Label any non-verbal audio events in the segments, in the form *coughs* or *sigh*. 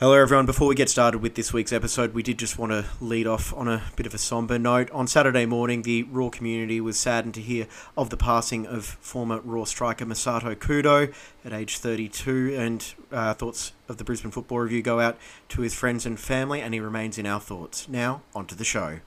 Hello, everyone. Before we get started with this week's episode, we did just want to lead off on a bit of a somber note. On Saturday morning, the Roar community was saddened to hear of the passing of former Roar striker Masato Kudo at age 32, and uh, thoughts of the Brisbane Football Review go out to his friends and family, and he remains in our thoughts. Now, on to the show.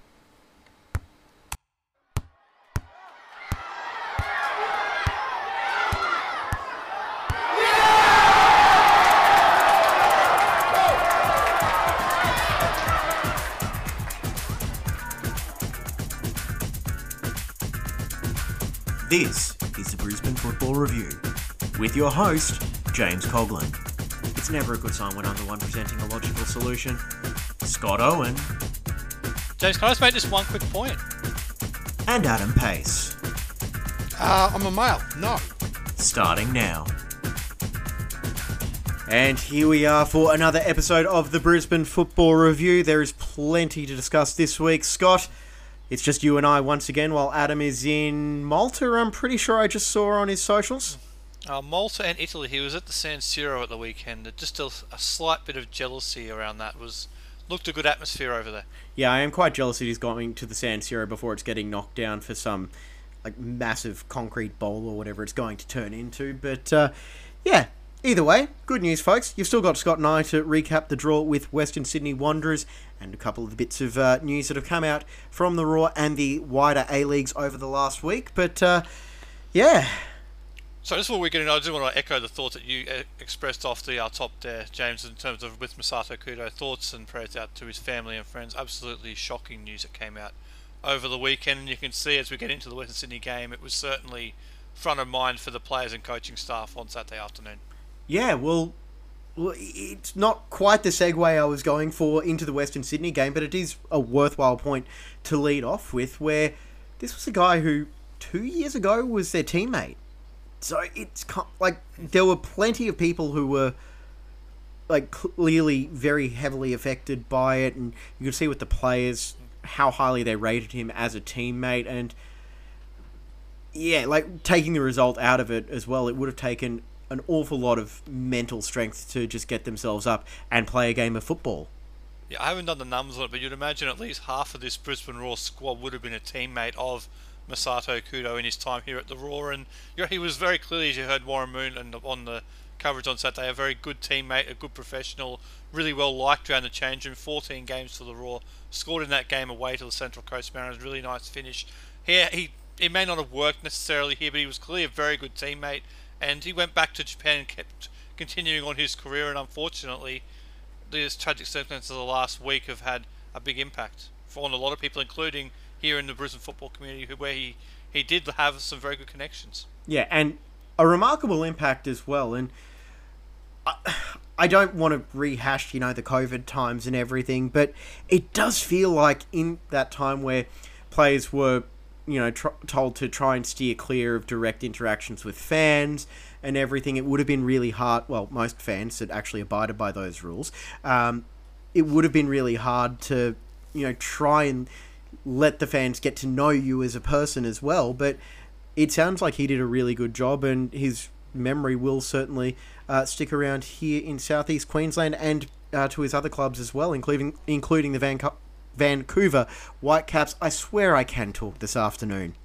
With your host, James Coughlin. It's never a good sign when I'm the one presenting a logical solution. Scott Owen James, can I just make just one quick point? and Adam Pace. Uh, I'm a male. No. starting now. And here we are for another episode of the Brisbane Football Review. There is plenty to discuss this week. Scott, it's just you and I once again while Adam is in Malta, I'm pretty sure I just saw on his socials. Uh, Malta and Italy. He was at the San Siro at the weekend. Just a, a slight bit of jealousy around that. Was looked a good atmosphere over there. Yeah, I am quite jealous that he's going to the San Siro before it's getting knocked down for some like massive concrete bowl or whatever it's going to turn into. But uh, yeah, either way, good news, folks. You've still got Scott and I to recap the draw with Western Sydney Wanderers and a couple of the bits of uh, news that have come out from the Roar and the wider A leagues over the last week. But uh, yeah, So just before we get in, I do want to echo the thoughts that you uh, expressed off the uh, top there, James, in terms of with Masato Kudo. Thoughts and prayers out to his family and friends. Absolutely shocking news that came out over the weekend, and you can see as we get into the Western Sydney game, it was certainly front of mind for the players and coaching staff on Saturday afternoon. Yeah, well, well, it's not quite the segue I was going for into the Western Sydney game, but it is a worthwhile point to lead off with, where this was a guy who two years ago was their teammate. So it's like there were plenty of people who were like clearly very heavily affected by it, and you could see with the players how highly they rated him as a teammate, and yeah, like taking the result out of it as well, it would have taken an awful lot of mental strength to just get themselves up and play a game of football. Yeah, I haven't done the numbers on it, but you'd imagine at least half of this Brisbane Roar squad would have been a teammate of Masato Kudo in his time here at the Roar, and he was very clearly, as you heard Warren Moon and on the coverage on Saturday, a very good teammate, a good professional, really well liked around the change room. 14 games for the Roar, scored in that game away to the Central Coast Mariners, really nice finish. Here, he it may not have worked necessarily here, but he was clearly a very good teammate, and he went back to Japan and kept continuing on his career, and unfortunately these tragic circumstances of the last week have had a big impact on a lot of people, including here in the Brisbane football community, where he he did have some very good connections. Yeah, and a remarkable impact as well. And I, I don't want to rehash, you know, the COVID times and everything, but it does feel like in that time where players were, you know, tr- told to try and steer clear of direct interactions with fans and everything, it would have been really hard. Well, most fans had actually abided by those rules. Um, it would have been really hard to, you know, try and let the fans get to know you as a person as well. But it sounds like he did a really good job, and his memory will certainly uh, stick around here in southeast Queensland and uh, to his other clubs as well, including including the Van- Vancouver Whitecaps. I swear I can talk this afternoon.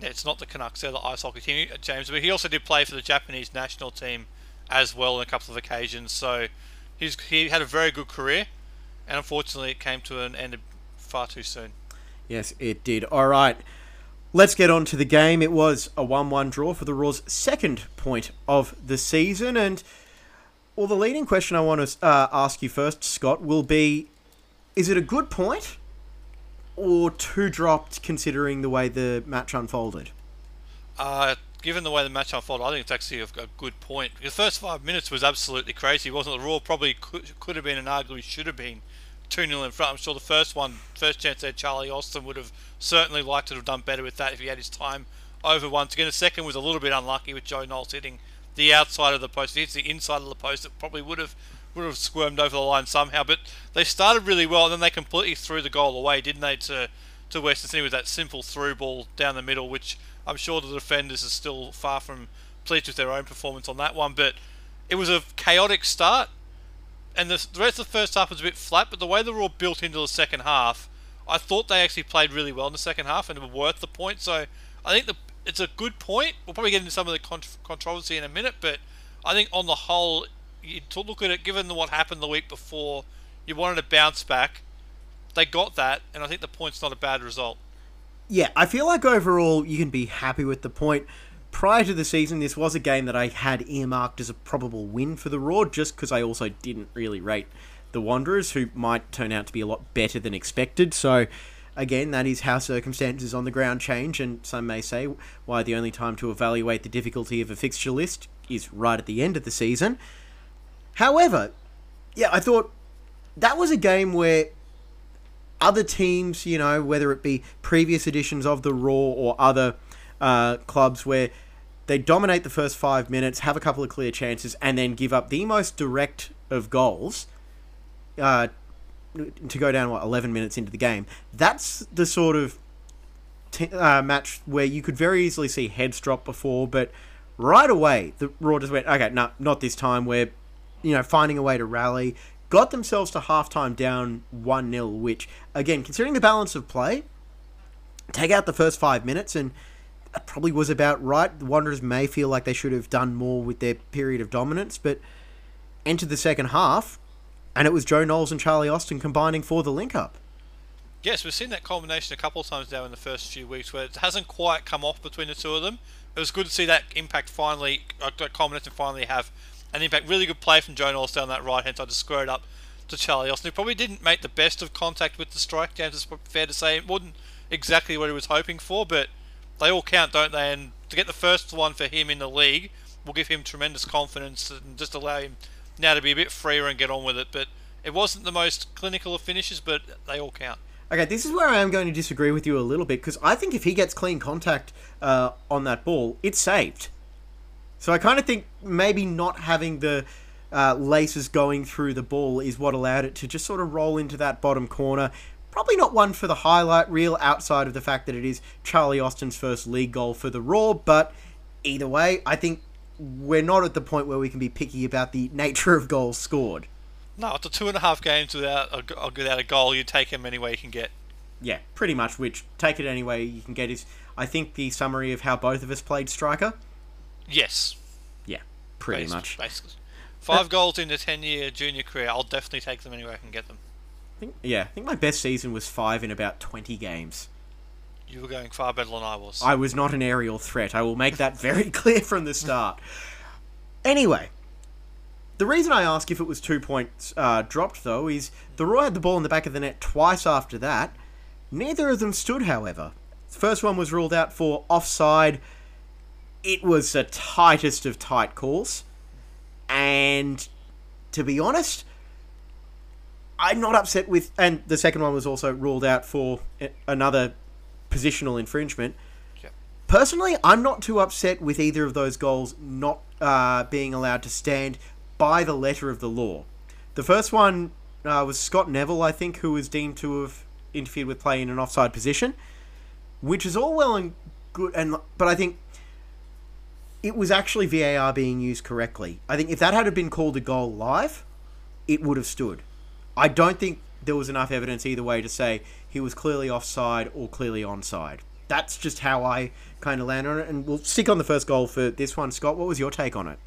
It's not the Canucks, they're the ice hockey team, uh, James, but he also did play for the Japanese national team as well on a couple of occasions. So he's he had a very good career, and unfortunately it came to an end far too soon. Yes, it did. All right. Let's get on to the game. It was a 1 1 draw for the Roar's second point of the season. And, well, the leading question I want to uh, ask you first, Scott, will be is it a good point or two dropped considering the way the match unfolded? Uh, given the way the match unfolded, I think it's actually a, good point. The first five minutes was absolutely crazy, wasn't it? The Roar probably could, could have been and arguably should have been 2 0 in front. I'm sure the first one, first chance there, Charlie Austin would have certainly liked to have done better with that if he had his time over once again. The second was a little bit unlucky with Joe Knowles hitting the outside of the post. He hits the inside of the post, it probably would have would have squirmed over the line somehow. But they started really well, and then they completely threw the goal away, didn't they, to to Western Sydney with that simple through ball down the middle, which I'm sure the defenders are still far from pleased with their own performance on that one. But it was a chaotic start. And the, the rest of the first half was a bit flat. But the way they were all built into the second half, I thought they actually played really well in the second half and were worth the point. So I think the, it's a good point. We'll probably get into some of the cont- controversy in a minute, but I think on the whole, you to look at it, given what happened the week before, you wanted to bounce back. They got that, and I think the point's not a bad result. Yeah, I feel like overall you can be happy with the point. Prior to the season, this was a game that I had earmarked as a probable win for the Roar, just because I also didn't really rate the Wanderers, who might turn out to be a lot better than expected. So, again, that is how circumstances on the ground change, and some may say why the only time to evaluate the difficulty of a fixture list is right at the end of the season. However, yeah, I thought that was a game where other teams, you know, whether it be previous editions of the Roar or other uh, clubs where they dominate the first five minutes, have a couple of clear chances, and then give up the most direct of goals uh, to go down, what, 11 minutes into the game. That's the sort of t- uh, match where you could very easily see heads drop before, but right away, the Roar just went, okay, no, not this time. We're, you know, finding a way to rally. Got themselves to halftime down 1 0, which, again, considering the balance of play, take out the first five minutes and probably was about right. The Wanderers may feel like they should have done more with their period of dominance, but enter the second half, and it was Joe Knowles and Charlie Austin combining for the link up. Yes, we've seen that combination a couple of times now in the first few weeks where it hasn't quite come off between the two of them. It was good to see that impact finally, uh, that combination finally have an impact. Really good play from Joe Knowles down that right hand side to square it up to Charlie Austin. He probably didn't make the best of contact with the strike, James, it's fair to say. It wasn't exactly what he was hoping for, but they all count, don't they? And to get the first one for him in the league will give him tremendous confidence and just allow him now to be a bit freer and get on with it. But it wasn't the most clinical of finishes, but they all count. Okay, this is where I am going to disagree with you a little bit because I think if he gets clean contact uh, on that ball, it's saved. So I kind of think maybe not having the uh, laces going through the ball is what allowed it to just sort of roll into that bottom corner. Probably not one for the highlight reel outside of the fact that it is Charlie Austin's first league goal for the Roar, but either way, I think we're not at the point where we can be picky about the nature of goals scored. No, after two and a half games without a, without a goal, you take him any way you can get. Yeah, pretty much. Which take it any way you can get is, I think, the summary of how both of us played striker. Yes. Yeah, pretty basically, much. Basically. Five goals in a ten-year junior career. I'll definitely take them anywhere I can get them. I think, yeah, I think my best season was five in about twenty games. You were going far better than I was. I was not an aerial threat. I will make that very *laughs* clear from the start. Anyway, the reason I ask if it was two points uh, dropped, though, is the Roar had the ball in the back of the net twice after that. Neither of them stood, however. The first one was ruled out for offside. It was the tightest of tight calls. And to be honest, I'm not upset with. And the second one was also ruled out for another positional infringement. Personally, I'm not too upset with either of those goals not uh, being allowed to stand by the letter of the law. The first one uh, was Scott Neville, I think, who was deemed to have interfered with play in an offside position, which is all well and good. And but I think it was actually VAR being used correctly. I think if that had been called a goal live, it would have stood. I don't think there was enough evidence either way to say he was clearly offside or clearly onside. That's just how I kind of land on it. And we'll stick on the first goal for this one. Scott, what was your take on it?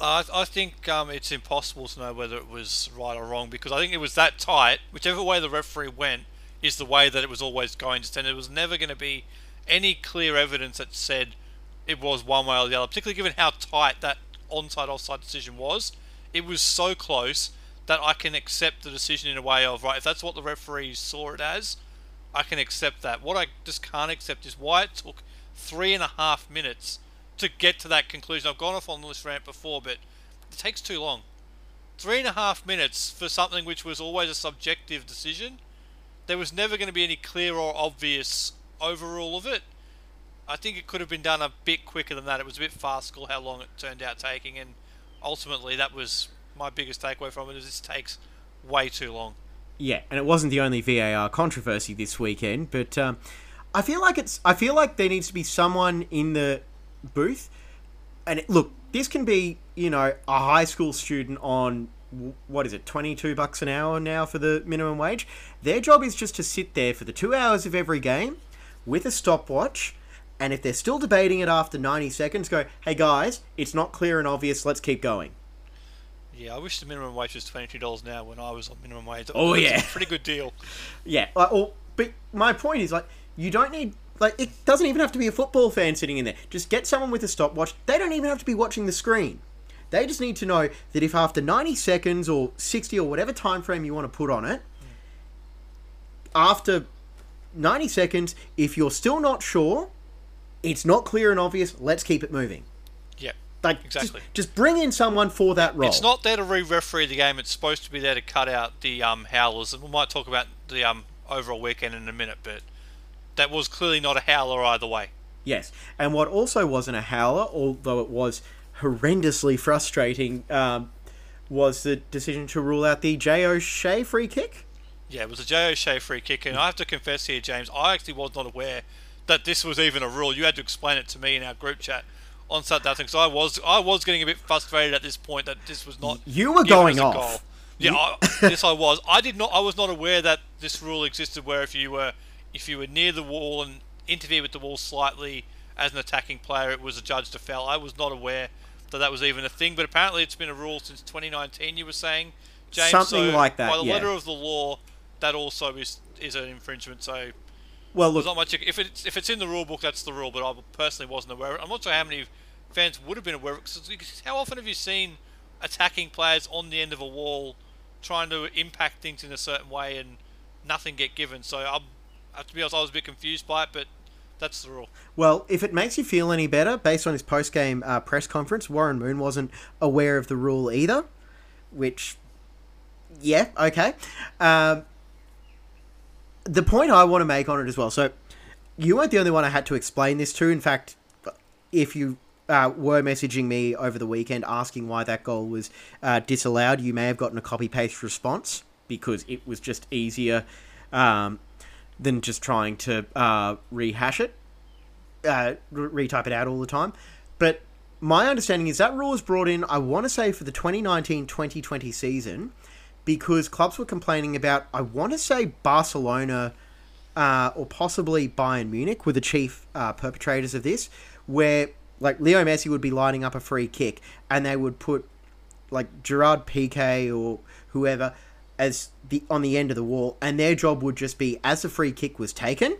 I, I think um, it's impossible to know whether it was right or wrong because I think it was that tight. Whichever way the referee went is the way that it was always going to stand. There was never going to be any clear evidence that said it was one way or the other, particularly given how tight that onside offside decision was. It was so close that I can accept the decision in a way of right. If that's what the referees saw it as, I can accept that. What I just can't accept is why it took three and a half minutes to get to that conclusion. I've gone off on this rant before, but it takes too long. Three and a half minutes for something which was always a subjective decision. There was never going to be any clear or obvious overrule of it. I think it could have been done a bit quicker than that. It was a bit farcical how long it turned out taking, and ultimately that was my biggest takeaway from it. Is this takes way too long. Yeah, and it wasn't the only VAR controversy this weekend, but um, I feel like it's. I feel like there needs to be someone in the booth, and it, look, this can be you know a high school student on what is it, 22 bucks an hour now for the minimum wage. Their job is just to sit there for the two hours of every game with a stopwatch. And if they're still debating it after 90 seconds, go, hey guys, it's not clear and obvious, let's keep going. Yeah, I wish the minimum wage was twenty two dollars now when I was on minimum wage. Oh, yeah. a pretty good deal. *laughs* Yeah, like, or, but my point is, like, you don't need, like, it doesn't even have to be a football fan sitting in there. Just get someone with a stopwatch. They don't even have to be watching the screen. They just need to know that if after 90 seconds or 60 or whatever time frame you want to put on it, after 90 seconds, if you're still not sure, it's not clear and obvious, let's keep it moving. Like, just- Exactly. Just, bring in someone for that role. it's not there to re-referee the game. It's supposed to be there to cut out the um, howlers. And we might talk about the um, overall weekend in a minute, but that was clearly not a howler either way. Yes, and what also wasn't a howler, although it was horrendously frustrating, um, was the decision to rule out the Jay O'Shea free kick. Yeah, it was a Jay O'Shea free kick, and I have to confess here, James, I actually was not aware that this was even a rule. You had to explain it to me in our group chat on Saturday because I was I was getting a bit frustrated at this point that this was not. You were going off. goal. Yeah, I, *laughs* yes, I was. I did not. I was not aware that this rule existed, where if you were if you were near the wall and interfere with the wall slightly as an attacking player, it was adjudged a foul. I was not aware that that was even a thing, but apparently it's been a rule since 2019. You were saying, James, Something so like that, By the yeah. letter of the law, that also is is an infringement. So Well, there's look, not much. If it's if it's in the rule book, that's the rule. But I personally wasn't aware. of it. I'm not sure how many fans would have been aware. of it, 'cause how often have you seen attacking players on the end of a wall, trying to impact things in a certain way, and nothing get given? So I'm, uh, to be honest, I was a bit confused by it, but that's the rule. well, if it makes you feel any better, based on his post-game uh, press conference, Warren Moon wasn't aware of the rule either, which, yeah, okay. Um, the point I want to make on it as well. So, you weren't the only one I had to explain this to. In fact, if you uh, were messaging me over the weekend asking why that goal was uh, disallowed, you may have gotten a copy paste response because it was just easier um, than just trying to uh, rehash it, uh, re- retype it out all the time. But my understanding is that rule was brought in, I want to say, for the 2019 2020 season because clubs were complaining about, I want to say, Barcelona uh, or possibly Bayern Munich were the chief uh, perpetrators of this, where like Leo Messi would be lining up a free kick and they would put like Gerard Piqué or whoever as the on the end of the wall, and their job would just be as the free kick was taken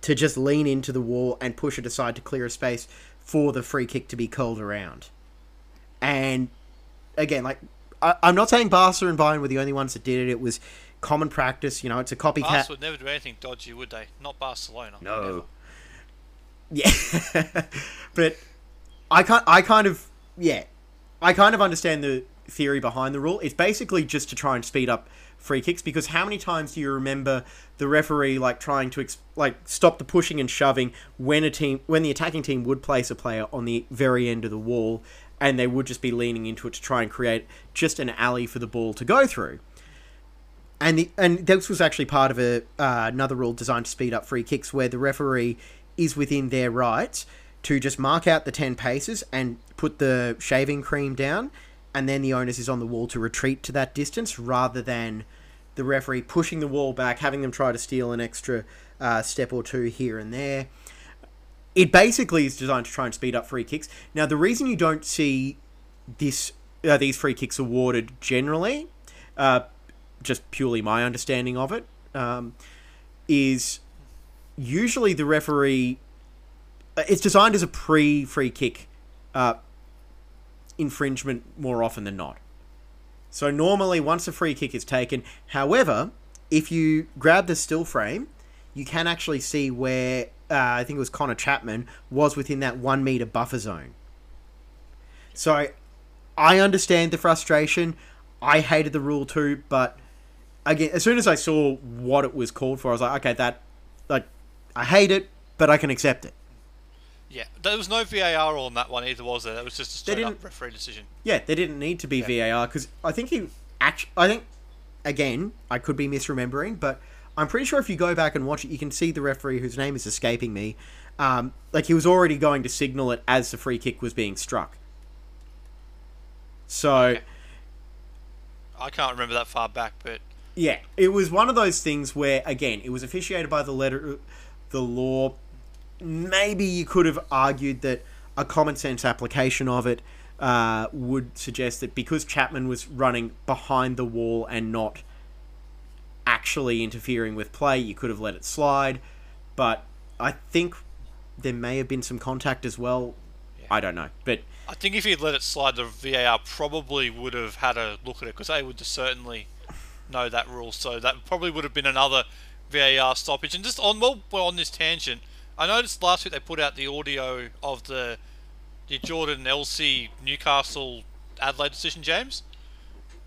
to just lean into the wall and push it aside to clear a space for the free kick to be curled around. And again, like I, I'm not saying Barca and Bayern were the only ones that did it. It was common practice. You know, it's a copycat. Barca would never do anything dodgy, would they? Not Barcelona. Never. Yeah, *laughs* but I can't. I kind of yeah, I kind of understand the theory behind the rule. It's basically just to try and speed up free kicks because how many times do you remember the referee like trying to ex- like stop the pushing and shoving when a team when the attacking team would place a player on the very end of the wall and they would just be leaning into it to try and create just an alley for the ball to go through and the and this was actually part of a uh, another rule designed to speed up free kicks, where the referee is within their rights to just mark out the ten paces and put the shaving cream down, and then the onus is on the wall to retreat to that distance, rather than the referee pushing the wall back, having them try to steal an extra uh, step or two here and there. It basically is designed to try and speed up free kicks. Now, the reason you don't see this uh, these free kicks awarded generally. Uh, just purely my understanding of it, um, is usually the referee. uh, It's designed as a pre free kick uh, infringement more often than not. So normally, once a free kick is taken, however, if you grab the still frame, you can actually see where uh, I think it was Connor Chapman was within that one meter buffer zone. So I understand the frustration. I hated the rule too, but again, as soon as I saw what it was called for, I was like, okay, that, like, I hate it, but I can accept it. Yeah, there was no VAR on that one either, was there? That was just a straight up referee decision. Yeah, there didn't need to be VAR because I think he actually, I think, again, I could be misremembering, but I'm pretty sure if you go back and watch it, you can see the referee whose name is escaping me. Um, like he was already going to signal it as the free kick was being struck. So, I can't remember that far back, but Yeah, it was one of those things where, again, it was officiated by the letter, the law. Maybe you could have argued that a common sense application of it uh, would suggest that because Chapman was running behind the wall and not actually interfering with play, you could have let it slide. But I think there may have been some contact as well. I don't know, but I think if he'd let it slide, the VAR probably would have had a look at it because they would just certainly know that rule. So that probably would have been another VAR stoppage. And just on well, we're on this tangent, I noticed last week they put out the audio of the the Jordan Elsey Newcastle Adelaide decision, James,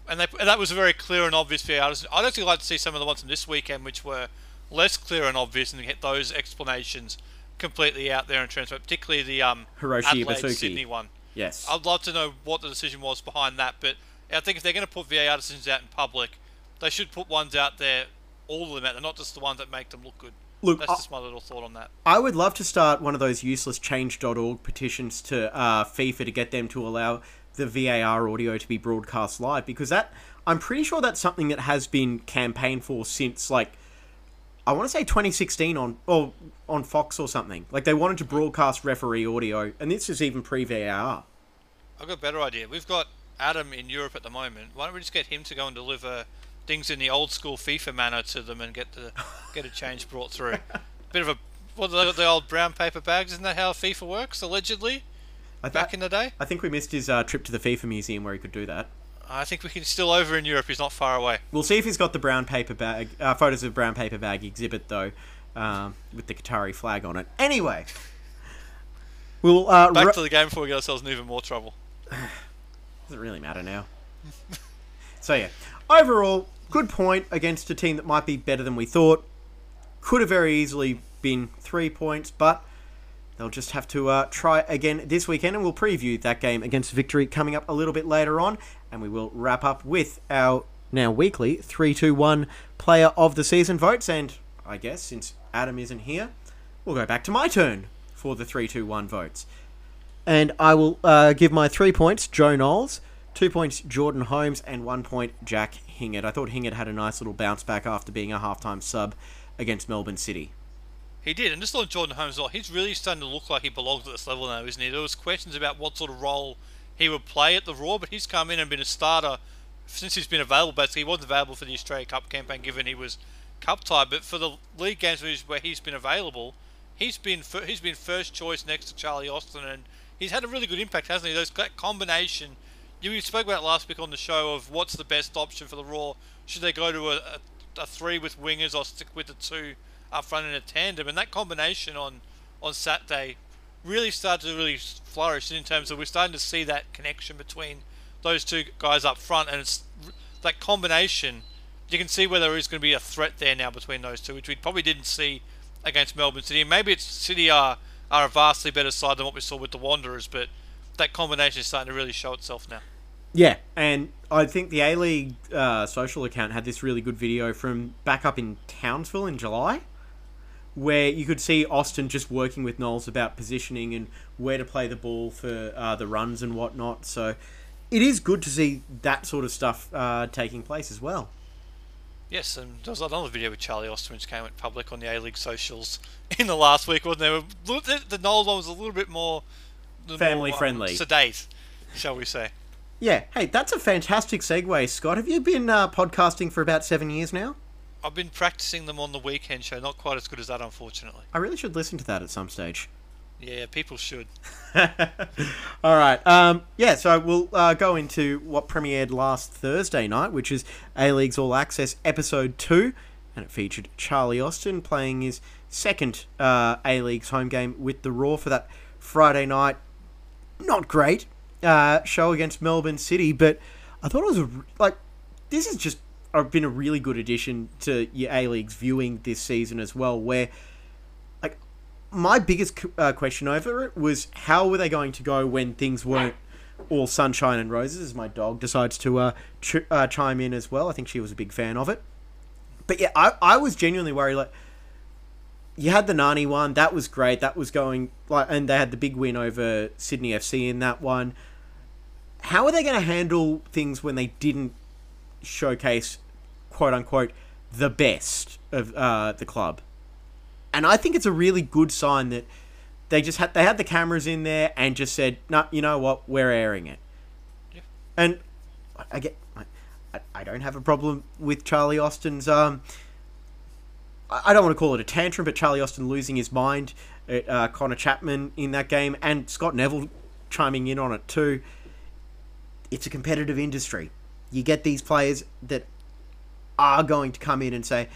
and they and that was a very clear and obvious VAR. decision. I'd actually like to see some of the ones from this weekend, which were less clear and obvious, and get those explanations completely out there and transferred, particularly the um, Hiroshi Adelaide. Sydney one. yes. I'd love to know what the decision was behind that, but I think if they're going to put VAR decisions out in public, they should put ones out there, all of them out there, not just the ones that make them look good. Look, That's I- just my little thought on that. I would love to start one of those useless change.org petitions to uh, FIFA to get them to allow the VAR audio to be broadcast live because that I'm pretty sure that's something that has been campaigned for since like I want to say 2016 on or on Fox or something. Like they wanted to broadcast referee audio, and this is even pre VAR. I've got a better idea. We've got Adam in Europe at the moment. Why don't we just get him to go and deliver things in the old school FIFA manner to them and get the get a change brought through? *laughs* Bit of a what the, the old brown paper bags? Isn't that how FIFA works? Allegedly, I, back in the day. I think we missed his uh, trip to the FIFA museum where he could do that. I think we can still over in Europe. He's not far away. We'll see if he's got the brown paper bag uh, photos of brown paper bag exhibit though, um, with the Qatari flag on it. Anyway, we'll uh, Back to the game before we get ourselves in even more trouble. *sighs* doesn't really matter now. *laughs* so yeah, overall, good point against a team that might be better than we thought. Could have very easily been three points, but they'll just have to uh, try again this weekend, and we'll preview that game against Victory coming up a little bit later on, and we will wrap up with our now weekly three, two, one player of the season votes. And I guess since Adam isn't here, we'll go back to my turn for the three, two, one votes and I will uh, give my three points Joe Knowles, two points Jordan Holmes, and one point Jack Hingett. I thought Hingett had a nice little bounce back after being a halftime sub against Melbourne City. He did, and just on Jordan Holmes, well, he's really starting to look like he belongs at this level now, isn't he? There was questions about what sort of role he would play at the Roar, but he's come in and been a starter since he's been available. Basically, he wasn't available for the Australia Cup campaign, given he was cup tied, but for the league games where he's- where he's been available, he's been he's been first choice next to Charlie Austin, and he's had a really good impact, hasn't he? Those that combination. You spoke about last week on the show of what's the best option for the Roar. Should they go to a, a, a three with wingers or stick with the two up front in a tandem? And that combination on on Saturday really started to really flourish in terms of we're starting to see that connection between those two guys up front, and it's that combination. You can see where there is going to be a threat there now between those two, which we probably didn't see against Melbourne City. Maybe it's City are are a vastly better side than what we saw with the Wanderers, but that combination is starting to really show itself now. Yeah, and I think the A League uh, social account had this really good video from back up in Townsville in July, where you could see Austin just working with Knowles about positioning and where to play the ball for uh, the runs and whatnot. So it is good to see that sort of stuff uh, taking place as well. Yes, and there was another video with Charlie Austin which came out public on the A League socials *laughs* in the last week, wasn't there? The, the Knowles one was a little bit more more, Family um, friendly. sedate, shall we say? Yeah, hey, that's a fantastic segue, Scott. Have you been uh, podcasting for about seven years now? I've been practicing them on the weekend show, not quite as good as that, unfortunately. I really should listen to that at some stage. Yeah, people should. *laughs* All right. Um, yeah, so we'll uh, go into what premiered last Thursday night, which is A League's All Access Episode 2. And it featured Charlie Austin playing his second uh, A League's home game with the Roar for that Friday night. Not great uh, show against Melbourne City, but I thought it was like, this is just uh, been a really good addition to your A League's viewing this season as well, where like my biggest uh, question over it was how were they going to go when things weren't all sunshine and roses as my dog decides to uh, ch- uh, chime in as well. I think she was a big fan of it. But yeah i, I was genuinely worried like you had the nani one that was great that was going like and they had the big win over sydney fc in that one. How are they going to handle things when they didn't showcase, quote unquote, the best of uh, the club. And I think it's a really good sign that they just had they had the cameras in there and just said, "No, nah, you know what? We're airing it." Yeah. And I get I, I don't have a problem with Charlie Austin's um I don't want to call it a tantrum, but Charlie Austin losing his mind at uh, Connor Chapman in that game and Scott Neville chiming in on it too. It's a competitive industry. You get these players that are going to come in and say,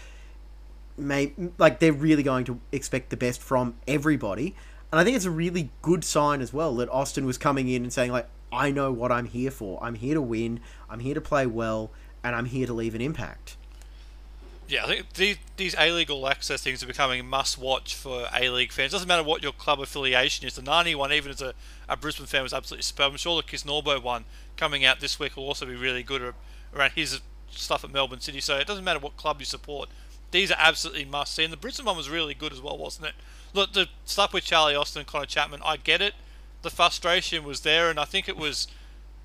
may like they're really going to expect the best from everybody. And I think it's a really good sign as well that Austin was coming in and saying like, I know what I'm here for. I'm here to win. I'm here to play well, and I'm here to leave an impact. Yeah, I think these, A League All Access things are becoming must watch for A League fans. Doesn't matter what your club affiliation is. The Nani one, even as a, a Brisbane fan, was absolutely superb. I'm sure the Kisnorbo one coming out this week will also be really good around his stuff at Melbourne City. So it doesn't matter what club you support. These are absolutely must see. And the Brisbane one was really good as well, wasn't it? Look, the stuff with Charlie Austin and Connor Chapman, I get it. The frustration was there, and I think it was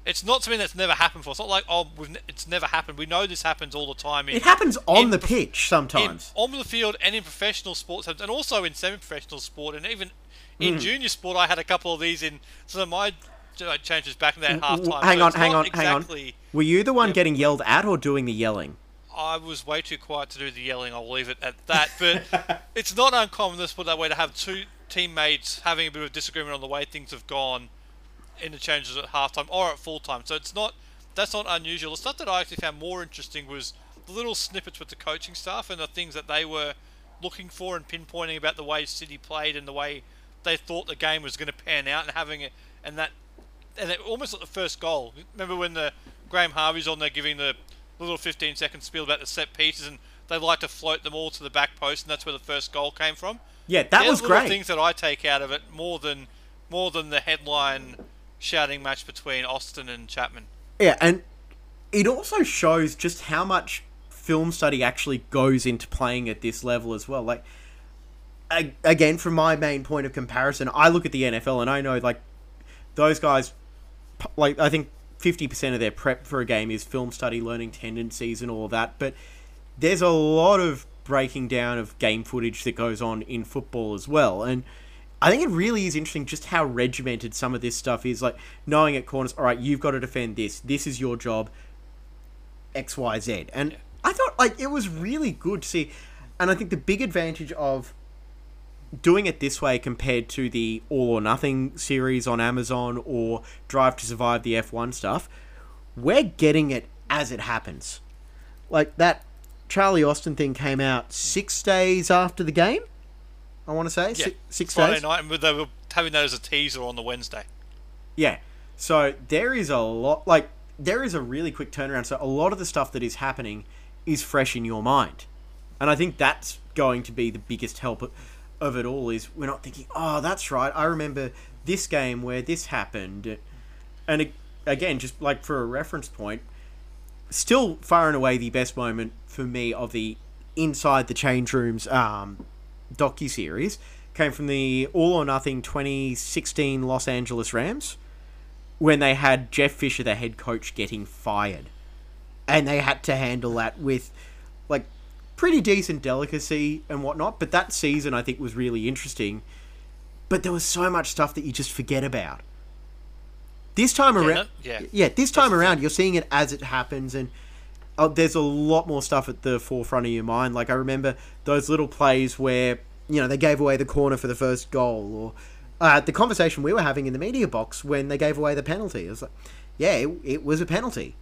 it's not something that's never happened before. It's not like oh, it's never happened. We know this happens all the time. In, it happens on the pitch sometimes, in, on the field, and in professional sports, and also in semi-professional sport, and even in mm. junior sport. I had a couple of these in some of my Uh, changes back in that half time. Hang so on, hang on, exactly, hang on. Were you the one getting yelled at or doing the yelling? I was way too quiet to do the yelling. I'll leave it at that. But *laughs* it's not uncommon this sport that way to have two teammates having a bit of disagreement on the way things have gone interchanges at halftime or at full time. So it's not that's not unusual. The stuff that I actually found more interesting was the little snippets with the coaching staff and the things that they were looking for and pinpointing about the way City played and the way they thought the game was going to pan out and having it and that and it, almost at the first goal. Remember when the Graham Harvey's on there giving the little 15 second spiel about the set pieces and they like to float them all to the back post and that's where the first goal came from. Yeah, that They're was great. Things that I take out of it more than more than the headline shouting match between Austin and Chapman. Yeah, and it also shows just how much film study actually goes into playing at this level as well. Like, again, from my main point of comparison, I look at the NFL and I know like those guys, like I think fifty percent of their prep for a game is film study, learning tendencies, and all that. But there's a lot of breaking down of game footage that goes on in football as well, and I think it really is interesting just how regimented some of this stuff is. Like knowing at corners, all right, you've got to defend this. This is your job. X, Y, Z. And. I thought like it was really good to see. And I think the big advantage of doing it this way compared to the All or Nothing series on Amazon or Drive to Survive the F1 stuff, we're getting it as it happens. Like that Charlie Austin thing came out six days after the game. I want to say yeah. six, six Friday days. night, and they were having that as a teaser on the Wednesday. Yeah, so there is a lot. Like there is a really quick turnaround. So a lot of the stuff that is happening is fresh in your mind, and I think that's going to be the biggest help of it all. Is we're not thinking, oh, that's right. I remember this game where this happened, and again, just like for a reference point, still far and away the best moment for me of the inside the change rooms um, docu series came from the All or Nothing 2016 Los Angeles Rams when they had Jeff Fisher, the head coach, getting fired, and they had to handle that with like pretty decent delicacy and whatnot. But that season, I think, was really interesting. But there was so much stuff that you just forget about. This time yeah, around, yeah, yeah, this time around, you're seeing it as it happens, and oh, there's a lot more stuff at the forefront of your mind. Like I remember those little plays where you know they gave away the corner for the first goal, or uh, the conversation we were having in the media box when they gave away the penalty. It was like, yeah, it, it was a penalty.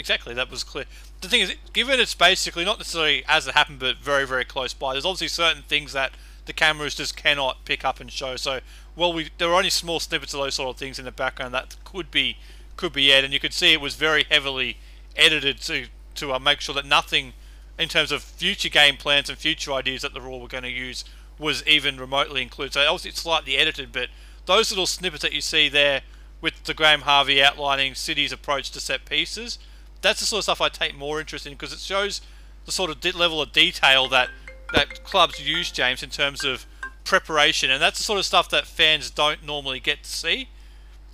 Exactly, that was clear. The thing is, given it's basically not necessarily as it happened, but very, very close by. There's obviously certain things that the cameras just cannot pick up and show. So, well, we there are only small snippets of those sort of things in the background that could be could be aired, and you could see it was very heavily edited to to uh, make sure that nothing in terms of future game plans and future ideas that the Roar were going to use was even remotely included. So obviously it's slightly edited, but those little snippets that you see there with the Graham Harvey outlining City's approach to set pieces, that's the sort of stuff I take more interest in because it shows the sort of level of detail that that clubs use, James, in terms of preparation, and that's the sort of stuff that fans don't normally get to see.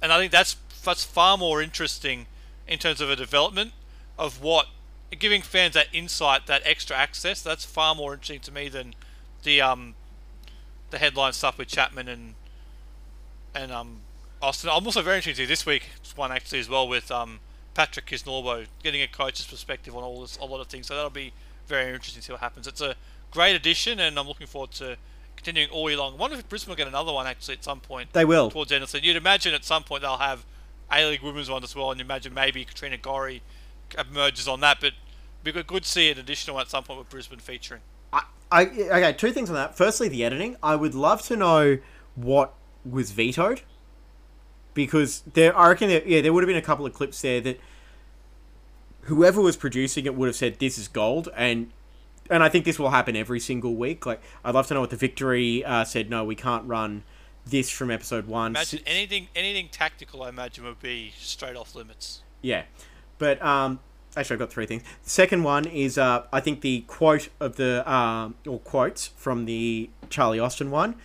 And I think that's that's far more interesting in terms of a development of what giving fans that insight, that extra access. That's far more interesting to me than the um the headline stuff with Chapman and and um Austin. I'm also very interested this week one actually as well with um Patrick is Kisnorbo getting a coach's perspective on all this a lot of things. So that'll be very interesting to see what happens. It's a great addition, and I'm looking forward to continuing all year long. I wonder if Brisbane will get another one actually at some point. They will. towards the end of the season. You'd imagine at some point they'll have A League Women's one as well, and you imagine maybe Katrina Gorry emerges on that. But good to see an additional one at some point with Brisbane featuring. I, I okay. Two things on that. Firstly, the editing. I would love to know what was vetoed because there. I reckon. There, yeah, there would have been a couple of clips there that whoever was producing it would have said this is gold, and and I think this will happen every single week. Like, I'd love to know what the victory uh, said. No, we can't run this from episode one. Imagine anything anything tactical. I imagine would be straight off limits. Yeah, but um, actually, I've got three things. The second one is uh, I think the quote of the um, or quotes from the Charlie Austin one.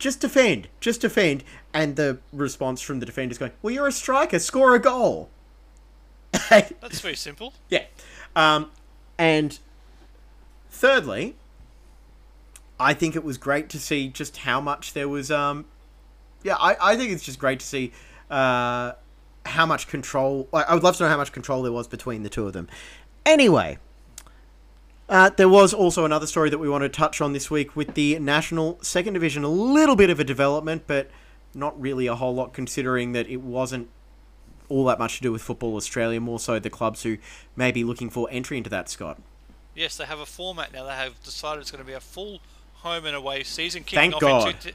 Just defend, just defend, and the response from the defender is going, "Well, you're a striker. Score a goal." *laughs* That's very simple. Yeah. Um, and thirdly, I think it was great to see just how much there was. Um, yeah, I, I think it's just great to see uh, how much control. Like, I would love to know how much control there was between the two of them. Anyway, uh, there was also another story that we want to touch on this week with the National Second Division. A little bit of a development, but not really a whole lot considering that it wasn't all that much to do with Football Australia, more so the clubs who may be looking for entry into that, Scott. Yes, they have a format now. They have decided it's going to be a full home and away season. Kicking Thank off God. In two,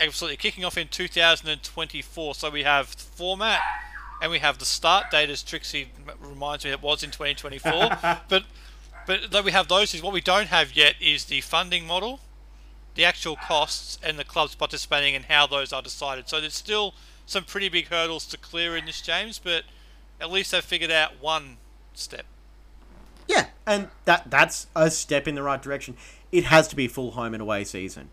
absolutely, kicking off in 2024. So we have format and we have the start date, as Trixie reminds me it was in 2024. *laughs* but but though we have those, is what we don't have yet is the funding model, the actual costs, and the clubs participating and how those are decided. So there's still some pretty big hurdles to clear in this, James. But at least they've figured out one step. Yeah, and that that's a step in the right direction. It has to be full home and away season.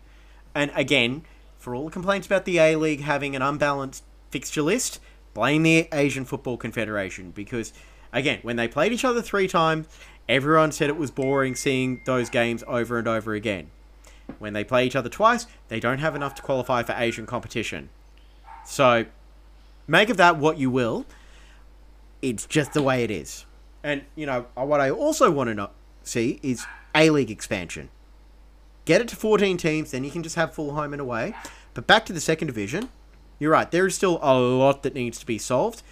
And again, for all the complaints about the A League having an unbalanced fixture list, blame the Asian Football Confederation because again, when they played each other 3 times, everyone said it was boring seeing those games over and over again. When they play each other twice, they don't have enough to qualify for Asian competition. So, make of that what you will. It's just the way it is. And, you know, what I also want to know, see is A League expansion. Get it to 14 teams, then you can just have full home and away. But back to the second division, you're right, there is still a lot that needs to be solved.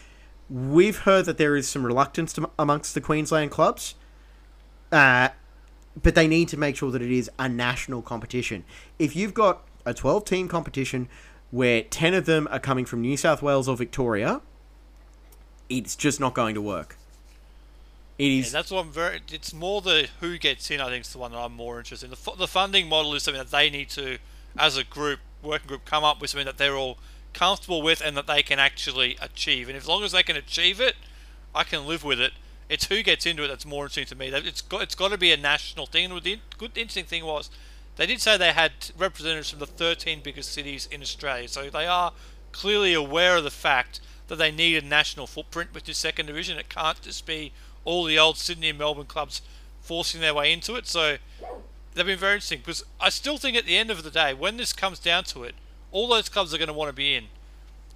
We've heard that there is some reluctance to, amongst the Queensland clubs, uh, but they need to make sure that it is a national competition. If you've got a 12 team competition where 10 of them are coming from New South Wales or Victoria, it's just not going to work. It is. Yeah, that's what I'm very. It's more the who gets in. I think is the one that I'm more interested in. The, the funding model is something that they need to, as a group, working group, come up with something that they're all comfortable with and that they can actually achieve. And as long as they can achieve it, I can live with it. It's who gets into it that's more interesting to me. It's got it's got to be a national thing. And the good interesting thing was, they did say they had representatives from the 13 biggest cities in Australia. So they are clearly aware of the fact that they need a national footprint with this second division. It can't just be all the old Sydney and Melbourne clubs forcing their way into it. So they've been very interesting because I still think at the end of the day, when this comes down to it, all those clubs are going to want to be in.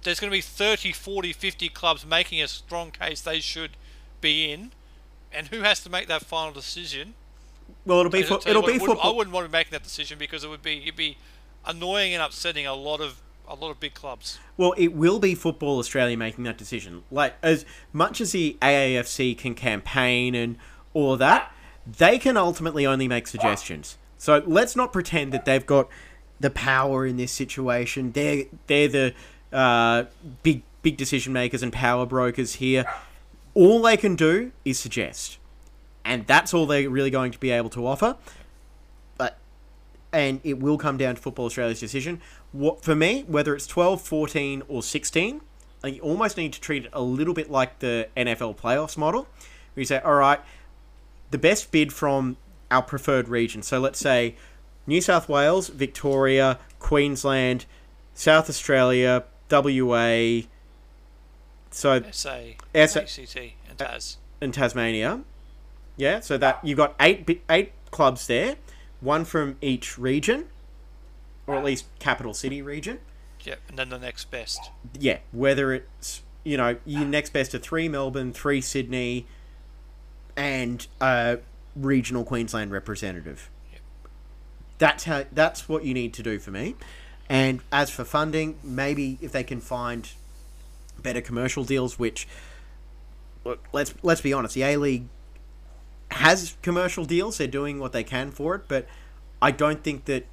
There's going to be 30, 40, 50 clubs making a strong case they should be in. And who has to make that final decision? well, it'll be And fo- I'll tell you it'll be wouldn't- I wouldn't want to be making that decision because it would be it'd be annoying and upsetting a lot of a lot of big clubs. Well, it will be Football Australia making that decision. Like as much as the AAFC can campaign and all that, they can ultimately only make suggestions. So let's not pretend that they've got the power in this situation. They're they're the uh, big big decision makers and power brokers here. All they can do is suggest, and that's all they're really going to be able to offer. But and it will come down to Football Australia's decision. What for me, whether it's 12, 14, or 16, you almost need to treat it a little bit like the NFL playoffs model, where you say, all right, the best bid from our preferred region. So let's say New South Wales, Victoria, Queensland, South Australia, WA. So SA, SA ACT, and TAS. and Tasmania. Yeah, so that you got eight eight clubs there, one from each region, or at least capital city region. Yeah, and then the next best. Yeah, whether it's you know your next best are three Melbourne, three Sydney, and a regional Queensland representative. Yep. That's how. That's what you need to do for me. And as for funding, maybe if they can find better commercial deals, which look, let's let's be honest, the A League has commercial deals. They're doing what they can for it, but I don't think that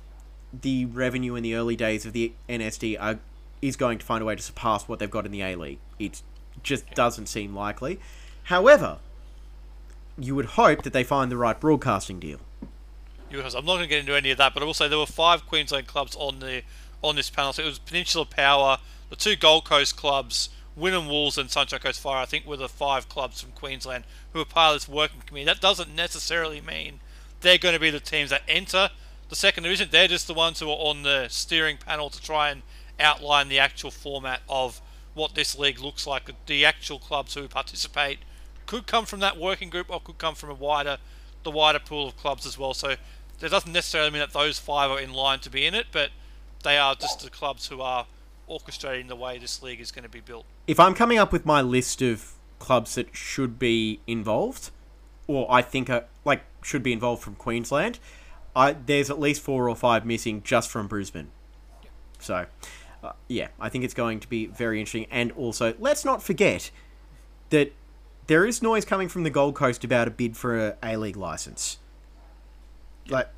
the revenue in the early days of the NSD are, is going to find a way to surpass what they've got in the A League. It just doesn't seem likely. However, you would hope that they find the right broadcasting deal. I'm not going to get into any of that, but I will say there were five Queensland clubs on the on this panel. So it was Peninsula Power, the two Gold Coast clubs, Wynnum Wolves, and Sunshine Coast Fire. I think were the five clubs from Queensland who were part of this working committee. That doesn't necessarily mean they're going to be the teams that enter the second division. They're just the ones who are on the steering panel to try and outline the actual format of what this league looks like. The actual clubs who participate could come from that working group or could come from a wider the wider pool of clubs as well. So that doesn't necessarily mean that those five are in line to be in it, but they are just the clubs who are orchestrating the way this league is going to be built. If I'm coming up with my list of clubs that should be involved, or I think are, like should be involved from Queensland, I there's at least four or five missing just from Brisbane. So, uh, yeah, I think it's going to be very interesting. And also, let's not forget that there is noise coming from the Gold Coast about a bid for a A League license. Like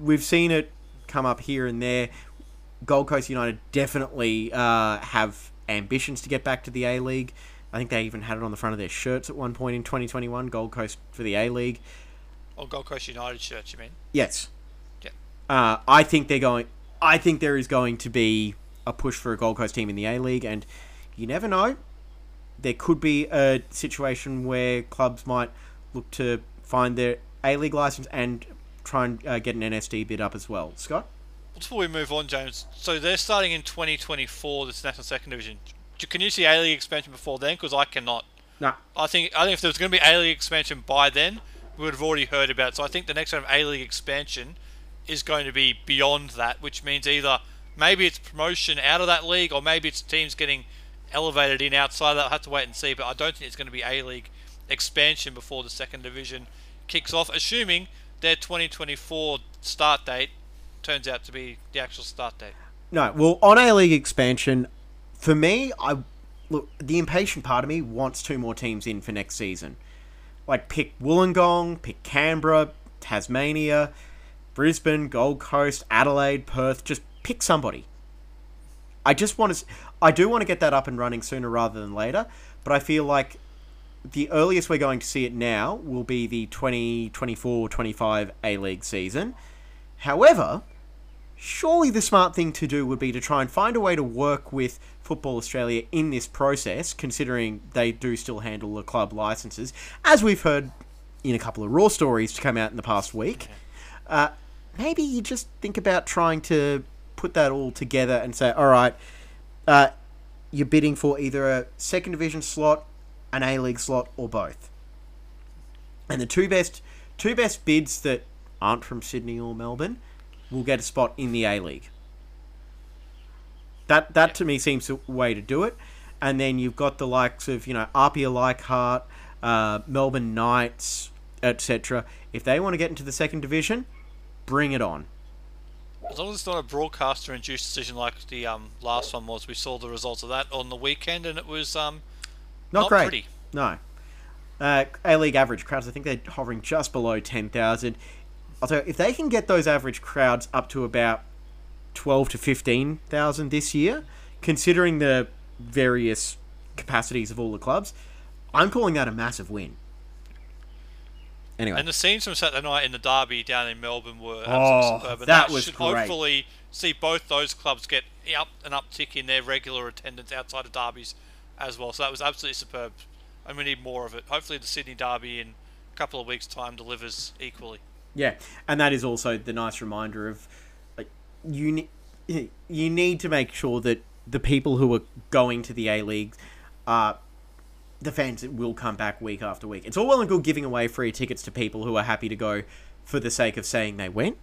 we've seen it come up here and there. Gold Coast United definitely uh, have ambitions to get back to the A League. I think they even had it on the front of their shirts at one point in 2021. Gold Coast for the A League. Or Gold Coast United shirts, you mean? Yes. Yeah. Uh, I think they're going. I think there is going to be a push for a Gold Coast team in the A League, and you never know. There could be a situation where clubs might look to find their A League license and try and uh, get an NSD bid up as well. Scott. Before we move on, James, so they're starting in 2024. This national second division. Can you see A League expansion before then? Because I cannot. No. I think I think if there was going to be A League expansion by then, we would have already heard about it. So I think the next round of A League expansion is going to be beyond that, which means either maybe it's promotion out of that league, or maybe it's teams getting elevated in outside that. I'll have to wait and see, but I don't think it's going to be A League expansion before the second division kicks off, assuming their 2024 start date turns out to be the actual start date. No, well, on A League expansion, for me, I look the impatient part of me wants two more teams in for next season. Like pick Wollongong, pick Canberra, Tasmania, Brisbane, Gold Coast, Adelaide, Perth. Just pick somebody. I just want to. I do want to get that up and running sooner rather than later, but I feel like the earliest we're going to see it now will be the 2024-25 A League season. However, surely the smart thing to do would be to try and find a way to work with Football Australia in this process, considering they do still handle the club licenses, as we've heard in a couple of Roar stories to come out in the past week. Uh, maybe you just think about trying to put that all together and say, all right, uh, you're bidding for either a second division slot, an A League slot, or both. And the two best two best bids that aren't from Sydney or Melbourne will get a spot in the A League. That that to me seems a way to do it. And then you've got the likes of you know Apia Leichhardt, uh, Melbourne Knights, etc. If they want to get into the second division, bring it on. As long as it's not a broadcaster-induced decision like the um, last one was, we saw the results of that on the weekend, and it was um, Not, not great. pretty. No. Uh, A League average crowds, I think they're hovering just below 10,000. I'll tell you, if they can get those average crowds up to about 12 to 15,000 this year, considering the various capacities of all the clubs, I'm calling that a massive win. Anyway, And the scenes from Saturday night in the derby down in Melbourne were Oh, absolutely superb. And that that, was should great. hopefully see both those clubs get up an uptick in their regular attendance outside of derbies as well. So that was absolutely superb. And we need more of it. Hopefully the Sydney derby in a couple of weeks' time delivers equally. Yeah, and that is also the nice reminder of like you ne- *clears throat* you need to make sure that the people who are going to the A League are the fans that will come back week after week. It's all well and good giving away free tickets to people who are happy to go for the sake of saying they went,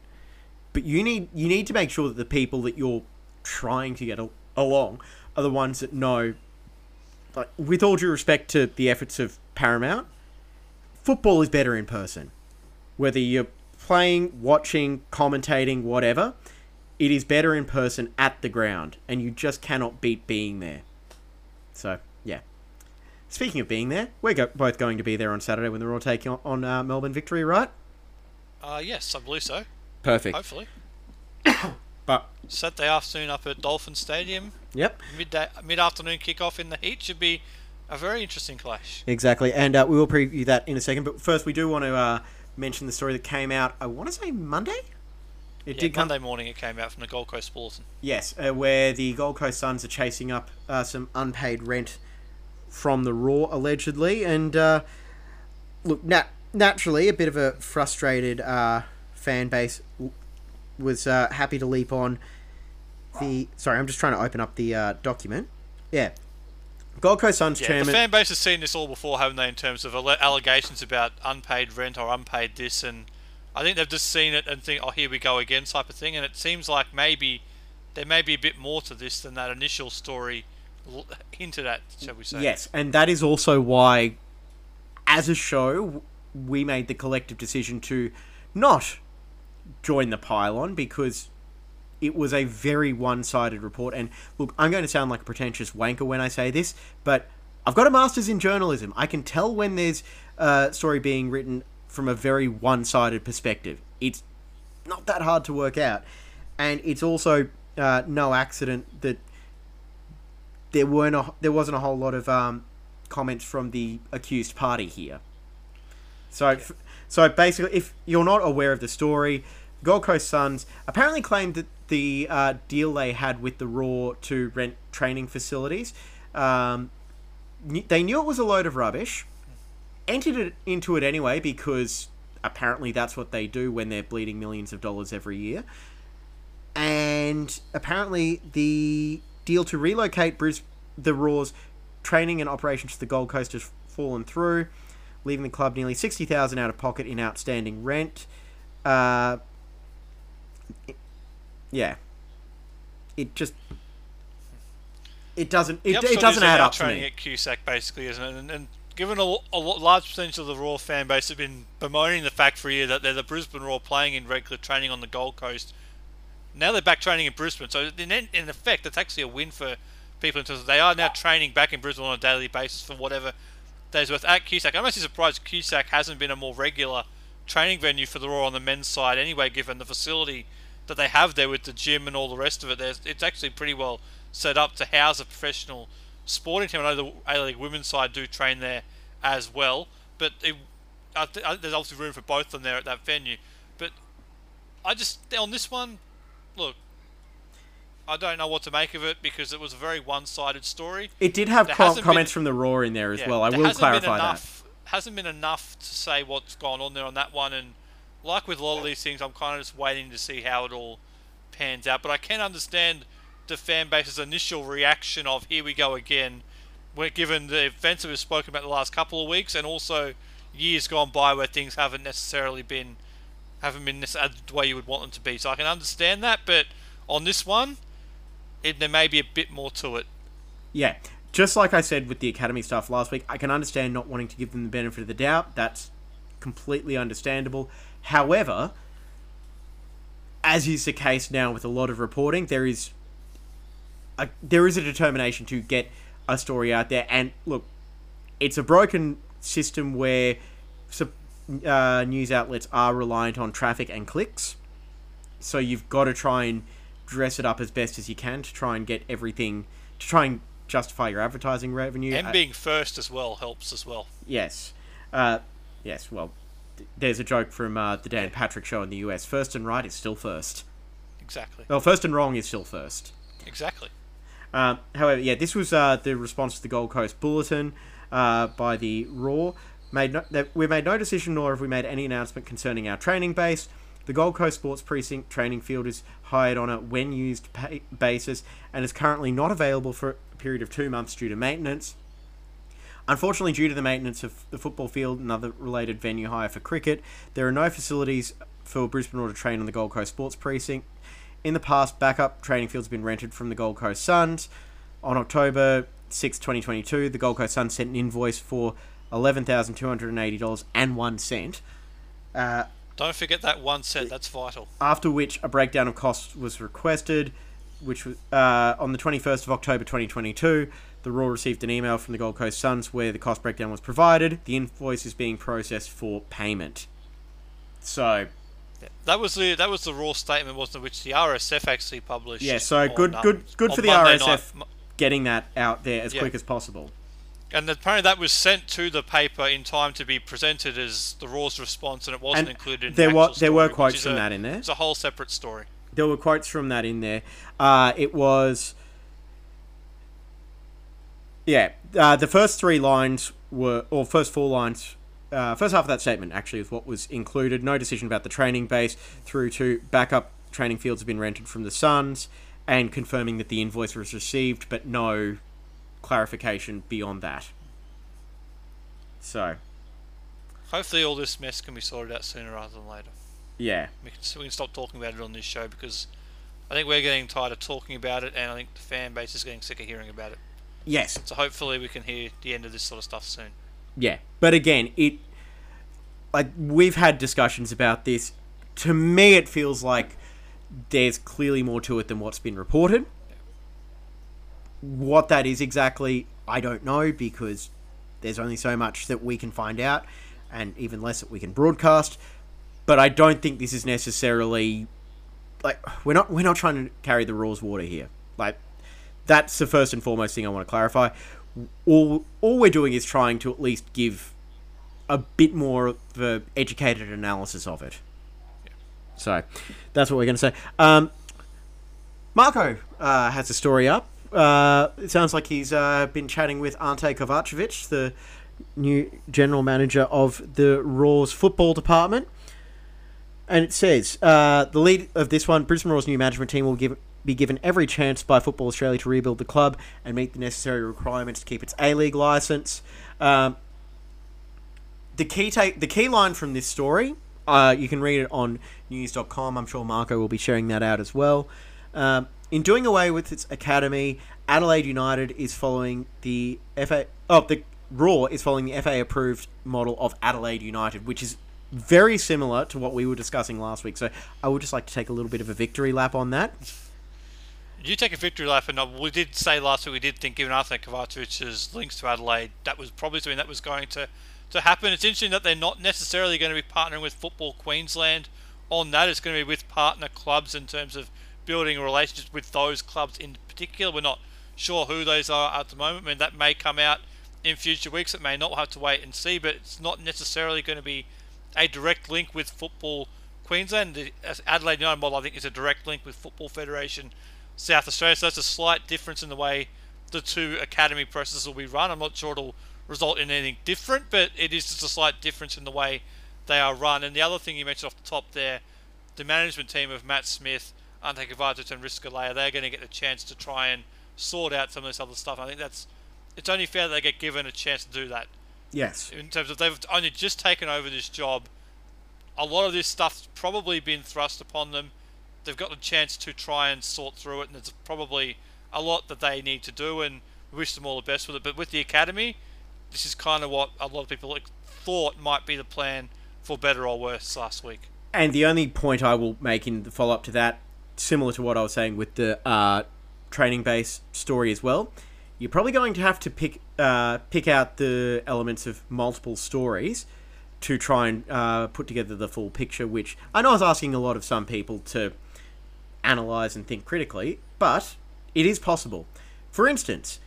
but you need you need to make sure that the people that you're trying to get al- along are the ones that know. Like, with all due respect to the efforts of Paramount, football is better in person. Whether you're playing, watching, commentating, whatever, it is better in person at the ground, and you just cannot beat being there. So, yeah. Speaking of being there, we're go- both going to be there on Saturday when they're all taking on, on uh, Melbourne Victory, right? Uh, yes, I believe so. Perfect. Hopefully. *coughs* But, Saturday afternoon up at Dolphin Stadium. yep, Midday, mid-afternoon kickoff in the heat should be a very interesting clash. exactly. And uh, we will preview that in a second. But first, we do want to uh, mention the story that came out, I want to say Monday? It Yeah, did come Monday morning it came out from the Gold Coast Bulletin. Yes, uh, where the Gold Coast Suns are chasing up uh, some unpaid rent from the Roar, allegedly. And uh, look, nat- naturally, a bit of a frustrated uh, fan base w- was uh, happy to leap on the. Sorry, I'm just trying to open up the uh, document. Yeah. Gold Coast Suns Yeah, chairman. the fan base has seen this all before, haven't they? In terms of allegations about unpaid rent or unpaid this, and I think they've just seen it and think, "Oh, here we go again," type of thing. And it seems like maybe there may be a bit more to this than that initial story hinted at, shall we say? Yes, and that is also why, as a show, we made the collective decision to not join the pylon because it was a very one-sided report. And look, I'm going to sound like a pretentious wanker when I say this, but I've got a master's in journalism. I can tell when there's a story being written from a very one-sided perspective. It's not that hard to work out, and it's also uh, no accident that there weren't a, there wasn't a whole lot of um, comments from the accused party here. So, f- so basically, if you're not aware of the story, Gold Coast Suns apparently claimed that the uh, deal they had with the Roar to rent training facilities. Um, they knew it was a load of rubbish, entered it into it anyway because apparently that's what they do when they're bleeding millions of dollars every year. And apparently, the deal to relocate Bris- the Roar's training and operations to the Gold Coast has fallen through, leaving the club nearly sixty thousand out of pocket in outstanding rent. Uh, yeah, it just it doesn't it, it doesn't add up training me. at Cusack, basically, isn't it? And, and given a, a large percentage of the Roar fan base have been bemoaning the fact for a year that they're the Brisbane Roar playing in regular training on the Gold Coast. Now they're back training in Brisbane, so in, in effect, it's actually a win for people in terms of they are now training back in Brisbane on a daily basis for whatever days worth at Cusack. I'm actually surprised Cusack hasn't been a more regular training venue for the Roar on the men's side anyway, given the facility that they have there with the gym and all the rest of it. There's, it's actually pretty well set up to house a professional sporting team. I know the A League women's side do train there as well, but it, I th- I, there's obviously room for both of them there at that venue. But I just on this one, look, I don't know what to make of it because it was a very one-sided story. It did have There comments been- from the Roar in there as Yeah, well. I will clarify that. enough, Hasn't been enough to say what's gone on there on that one, and like with a lot of these things, I'm kind of just waiting to see how it all pans out. But I can understand the fan base's initial reaction of "Here we go again," given the events that we've spoken about the last couple of weeks, and also years gone by where things haven't necessarily been haven't been the way you would want them to be. So I can understand that, but on this one, it, there may be a bit more to it. Yeah, just like I said with the academy stuff last week, I can understand not wanting to give them the benefit of the doubt. That's completely understandable. However, as is the case now with a lot of reporting, there is a there is a determination to get a story out there. And look, it's a broken system where uh, news outlets are reliant on traffic and clicks. So you've got to try and dress it up as best as you can to try and get everything to try and justify your advertising revenue. And Uh, being first as well helps as well. Yes. Uh, yes, well, there's a joke from uh, the Dan Patrick show in the US. First and right is still first. Exactly. Well, first and wrong is still first. Exactly. Uh, however, yeah, this was uh, the response to the Gold Coast Bulletin uh, by the Roar. Made no, that we made no decision nor have we made any announcement concerning our training base. The Gold Coast Sports Precinct training field is hired on a when used basis and is currently not available for a period of two months due to maintenance. Unfortunately, due to the maintenance of the football field and other related venue hire for cricket, there are no facilities for Brisbane Roar to train on the Gold Coast Sports Precinct. In the past, backup training fields have been rented from the Gold Coast Suns. On October 6, 2022, the Gold Coast Suns sent an invoice for $11,280 and one cent. Uh, Don't forget that one cent. That's vital. after which a breakdown of costs was requested, which was uh, on the 21st of October 2022. The Roar received an email from the Gold Coast Suns where the cost breakdown was provided. The invoice is being processed for payment. So Yeah. That was the that was the Roar statement, wasn't it? Which the RSF actually published. yeah, so on, good, um, good, good for the Monday RSF night. Getting that out there as Yeah. quick as possible. And apparently that was sent to the paper in time to be presented as the Roar's response, and it wasn't And included. in there the actual there were story, which quotes from a- that in there. It's a whole separate story. There were quotes from that in there. Uh, it was. Yeah, uh, the first three lines were, or first four lines, uh, first half of that statement actually is what was included. No decision about the training base, through to backup training fields have been rented from the Suns, and confirming that the invoice was received, but no clarification beyond that. So, Hopefully, all this mess can be sorted out sooner rather than later. yeah. We can, we can stop talking about it on this show because I think we're getting tired of talking about it, and I think the fan base is getting sick of hearing about it. Yes, So hopefully, we can hear the end of this sort of stuff soon. Yeah, but again, it like we've had discussions about this. To me, it feels like there's clearly more to it than what's been reported. What that is exactly, I don't know because there's only so much that we can find out, and even less that we can broadcast. But I don't think this is necessarily like we're not we're not trying to carry the rules water here. Like that's the first and foremost thing I want to clarify. All all we're doing is trying to at least give a bit more of an educated analysis of it. So that's what we're going to say. Um, Marco uh, has a story up. Uh, it sounds like he's uh, been chatting with Ante Kovacevic, the new general manager of the Roar's football department. And it says uh, the lead of this one, Brisbane Roar's new management team will give, be given every chance by Football Australia to rebuild the club and meet the necessary requirements to keep its A League license. Um, the key take, the key line from this story, uh, you can read it on news.com. I'm sure Marco will be sharing that out as well. Um, in doing away with its academy, Adelaide United is following the FA. Oh, the Roar is following the FA approved model of Adelaide United, which is very similar to what we were discussing last week. So I would just like to take a little bit of a victory lap on that. You take a victory lap, and we did say last week we did think, given Ante Kovacevic's links to Adelaide, that was probably something that was going to, to happen. It's interesting that they're not necessarily going to be partnering with Football Queensland on that. It's going to be with partner clubs in terms of building relationships with those clubs in particular. We're not sure who those are at the moment. I mean, that may come out in future weeks. It may not. We'll have to wait and see, but it's not necessarily going to be a direct link with Football Queensland. The Adelaide United model, I think, is a direct link with Football Federation South Australia. So that's a slight difference in the way the two academy processes will be run. I'm not sure it'll result in anything different, but it is just a slight difference in the way they are run. And the other thing you mentioned off the top there, the management team of Matt Smith, Ante Kovacevic and Rizkalea, they're going to get the chance to try and sort out some of this other stuff. I think that's it's only fair that they get given a chance to do that Yes. in terms of they've only just taken over this job. A lot of this stuff's probably been thrust upon them. They've got a chance to try and sort through it, and there's probably a lot that they need to do. And we wish them all the best with it. But with the academy, this is kind of what a lot of people thought might be the plan for better or worse last week. And the only point I will make in the follow up to that, similar to what I was saying with the uh, training base story as well, you're probably going to have to pick uh, pick out the elements of multiple stories to try and uh, put together the full picture. Which I know I was asking a lot of some people to analyze and think critically, but it is possible. For instance,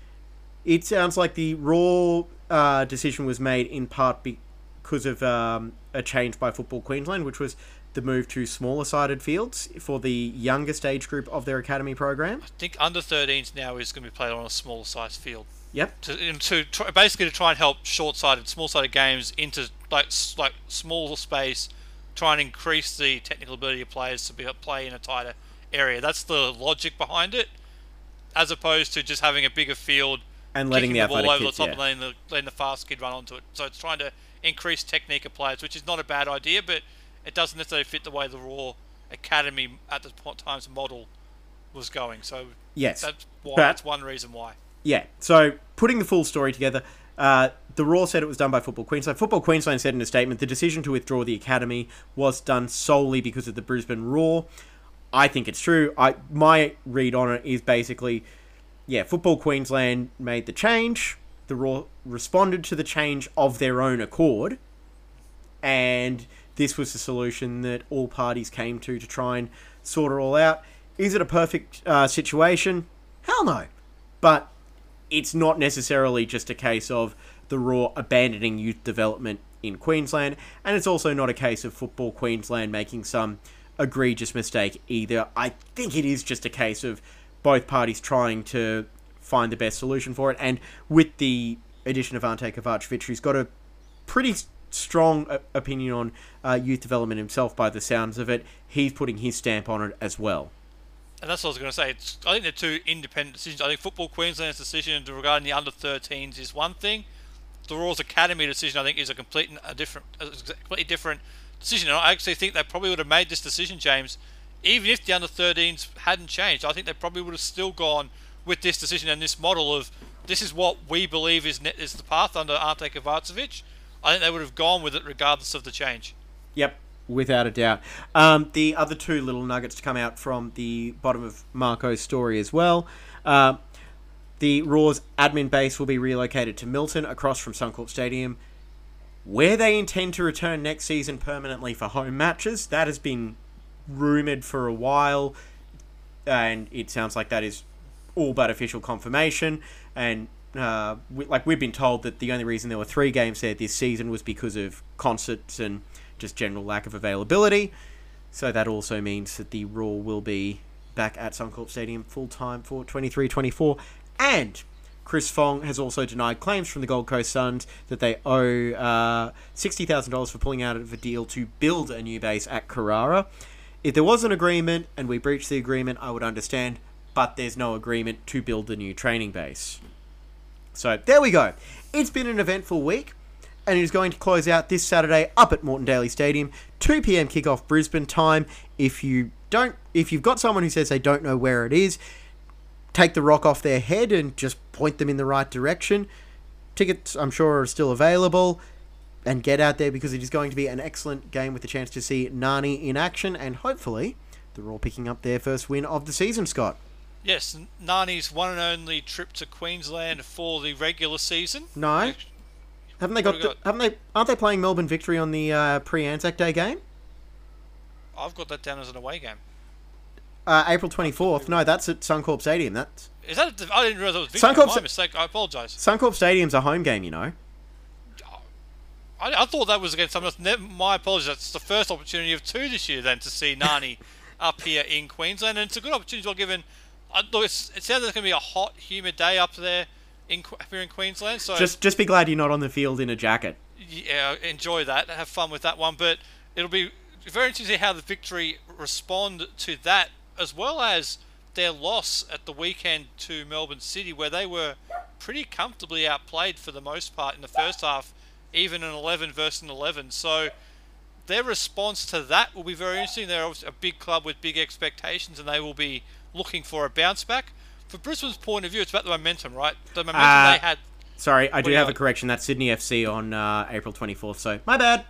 it sounds like the Roar uh, decision was made in part because of um, a change by Football Queensland, which was the move to smaller sided fields for the youngest age group of their academy program. I think under 13s now is going to be played on a smaller-sized field. Yep. to, to try, basically to try and help short sided, small sided games into like like small space, try and increase the technical ability of players to be able to play in a tighter area. That's the logic behind it, as opposed to just having a bigger field And letting the the, ball over kids, the top yeah. and letting the, letting the fast kid run onto it. So it's trying to increase technique of players, which is not a bad idea, but it doesn't necessarily fit the way the Roar Academy at the times model was going. So Yes. that's why. But- that's one reason why. Yeah. So putting the full story together, uh, the Roar said it was done by Football Queensland. Football Queensland said in a statement the decision to withdraw the academy was done solely because of the Brisbane Roar. I think it's true. I my read on it is basically, yeah, Football Queensland made the change. The Roar responded to the change of their own accord, and this was the solution that all parties came to to try and sort it all out. Is it a perfect uh, situation? Hell no. But it's not necessarily just a case of the Roar abandoning youth development in Queensland, and it's also not a case of Football Queensland making some egregious mistake either. I think it is just a case of both parties trying to find the best solution for it, and with the addition of Ante Kovacevic, who's got a pretty strong opinion on uh, youth development himself by the sounds of it, he's putting his stamp on it as well. And that's what I was going to say. It's, I think they're two independent decisions. I think Football Queensland's decision regarding the under 13s is one thing. The Royals Academy decision, I think, is a complete a different, a completely different decision. And I actually think they probably would have made this decision, James, even if the under 13s hadn't changed. I think they probably would have still gone with this decision and this model of this is what we believe is is the path under Ante Kovacevic. I think they would have gone with it regardless of the change. Yep, without a doubt. Um, the other two little nuggets to come out from the bottom of Marco's story as well. Uh, the Roar's admin base will be relocated to Milton across from Suncorp Stadium, where they intend to return next season permanently for home matches. That has been rumoured for a while, and it sounds like that is all but official confirmation. And uh, we, like we've been told that the only reason there were three games there this season was because of concerts and just general lack of availability. So that also means that the Roar will be back at Suncorp Stadium full time for 23-24. And Chris Fong has also denied claims from the Gold Coast Suns that they owe uh, $60,000 for pulling out of a deal to build a new base at Carrara. If there was an agreement and we breached the agreement, I would understand, but there's no agreement to build the new training base. So there we go. It's been an eventful week, and it is going to close out this Saturday up at Moreton Daily Stadium, 2 p.m. kickoff Brisbane time. If you don't, if you've got someone who says they don't know where it is, take the rock off their head and just point them in the right direction. Tickets, I'm sure, are still available. And get out there because it is going to be an excellent game with a chance to see Nani in action, and hopefully, they're all picking up their first win of the season, Scott. Yes, Nani's one and only trip to Queensland for the regular season. No, haven't they got? The, got? haven't they? Aren't they playing Melbourne victory on the uh, pre Anzac Day game? I've got that down as an away game. Uh, April twenty fourth. No, that's at Suncorp Stadium. That's Is that? A, I didn't realise it was. Suncorp My mistake. I apologise. Suncorp Stadium's a home game. You know. I, I thought that was against someone else. My apologies. That's the first opportunity of two this year then to see *laughs* Nani up here in Queensland, and it's a good opportunity well. Given, I look, it's, it sounds like it's going to be a hot, humid day up there in here in Queensland. So Just just be glad you're not on the field in a jacket. yeah, enjoy that. Have fun with that one. But it'll be very interesting to see how the victory respond to that, as well as their loss at the weekend to Melbourne City, where they were pretty comfortably outplayed for the most part in the first half, even an 11 versus an 11. So their response to that will be very interesting. They're obviously a big club with big expectations, and they will be looking for a bounce back. For Brisbane's point of view, it's about the momentum, right? The momentum Uh, they had Sorry, I do have a correction. That's Sydney FC on uh, April twenty fourth. So my bad.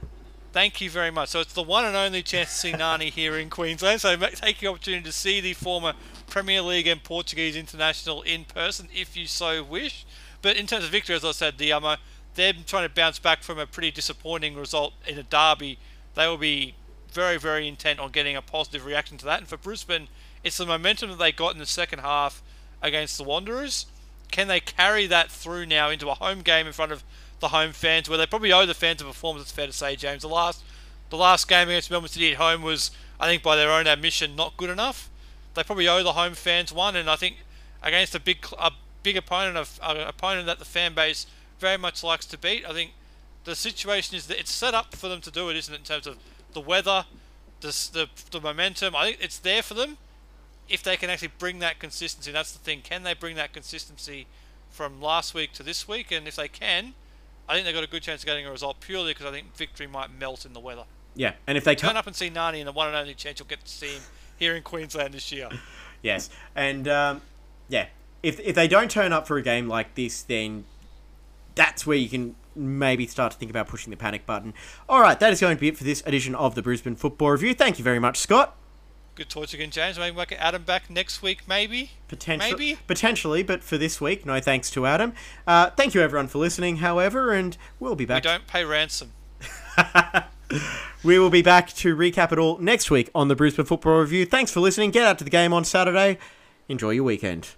Thank you very much. So it's the one and only chance to see *laughs* Nani here in Queensland. So take the opportunity to see the former Premier League and Portuguese international in person, if you so wish. But in terms of victory, as I said, the um, they're trying to bounce back from a pretty disappointing result in a derby. They will be very, very intent on getting a positive reaction to that. And for Brisbane, it's the momentum that they got in the second half against the Wanderers. Can they carry that through now into a home game in front of the home fans, where they probably owe the fans a performance? It's fair to say, James. The last, the last game against Melbourne City at home was, I think, by their own admission, not good enough. They probably owe the home fans one, and I think against a big, a big opponent, an uh, opponent that the fan base very much likes to beat. I think the situation is that it's set up for them to do it, isn't it? In terms of the weather, the the, the momentum. I think it's there for them if they can actually bring that consistency. That's the thing. Can they bring that consistency from last week to this week, and if they can, I think they've got a good chance of getting a result purely because I think victory might melt in the weather. Yeah, and if they Turn up and see Nani, and the one and only chance you'll get to see him here in Queensland this year. *laughs* yes, and um, yeah, if if they don't turn up for a game like this, then that's where you can maybe start to think about pushing the panic button. All right, that is going to be it for this edition of the Brisbane Football Review. Thank you very much, Scott. Good talk again, James. Maybe we'll get Adam back next week, maybe. Potentially, Maybe. potentially, but for this week, no thanks to Adam. Uh, thank you everyone for listening. However, and we'll be back. We don't pay ransom. *laughs* We will be back to recap it all next week on the Brisbane Football Review. Thanks for listening. Get out to the game on Saturday. Enjoy your weekend.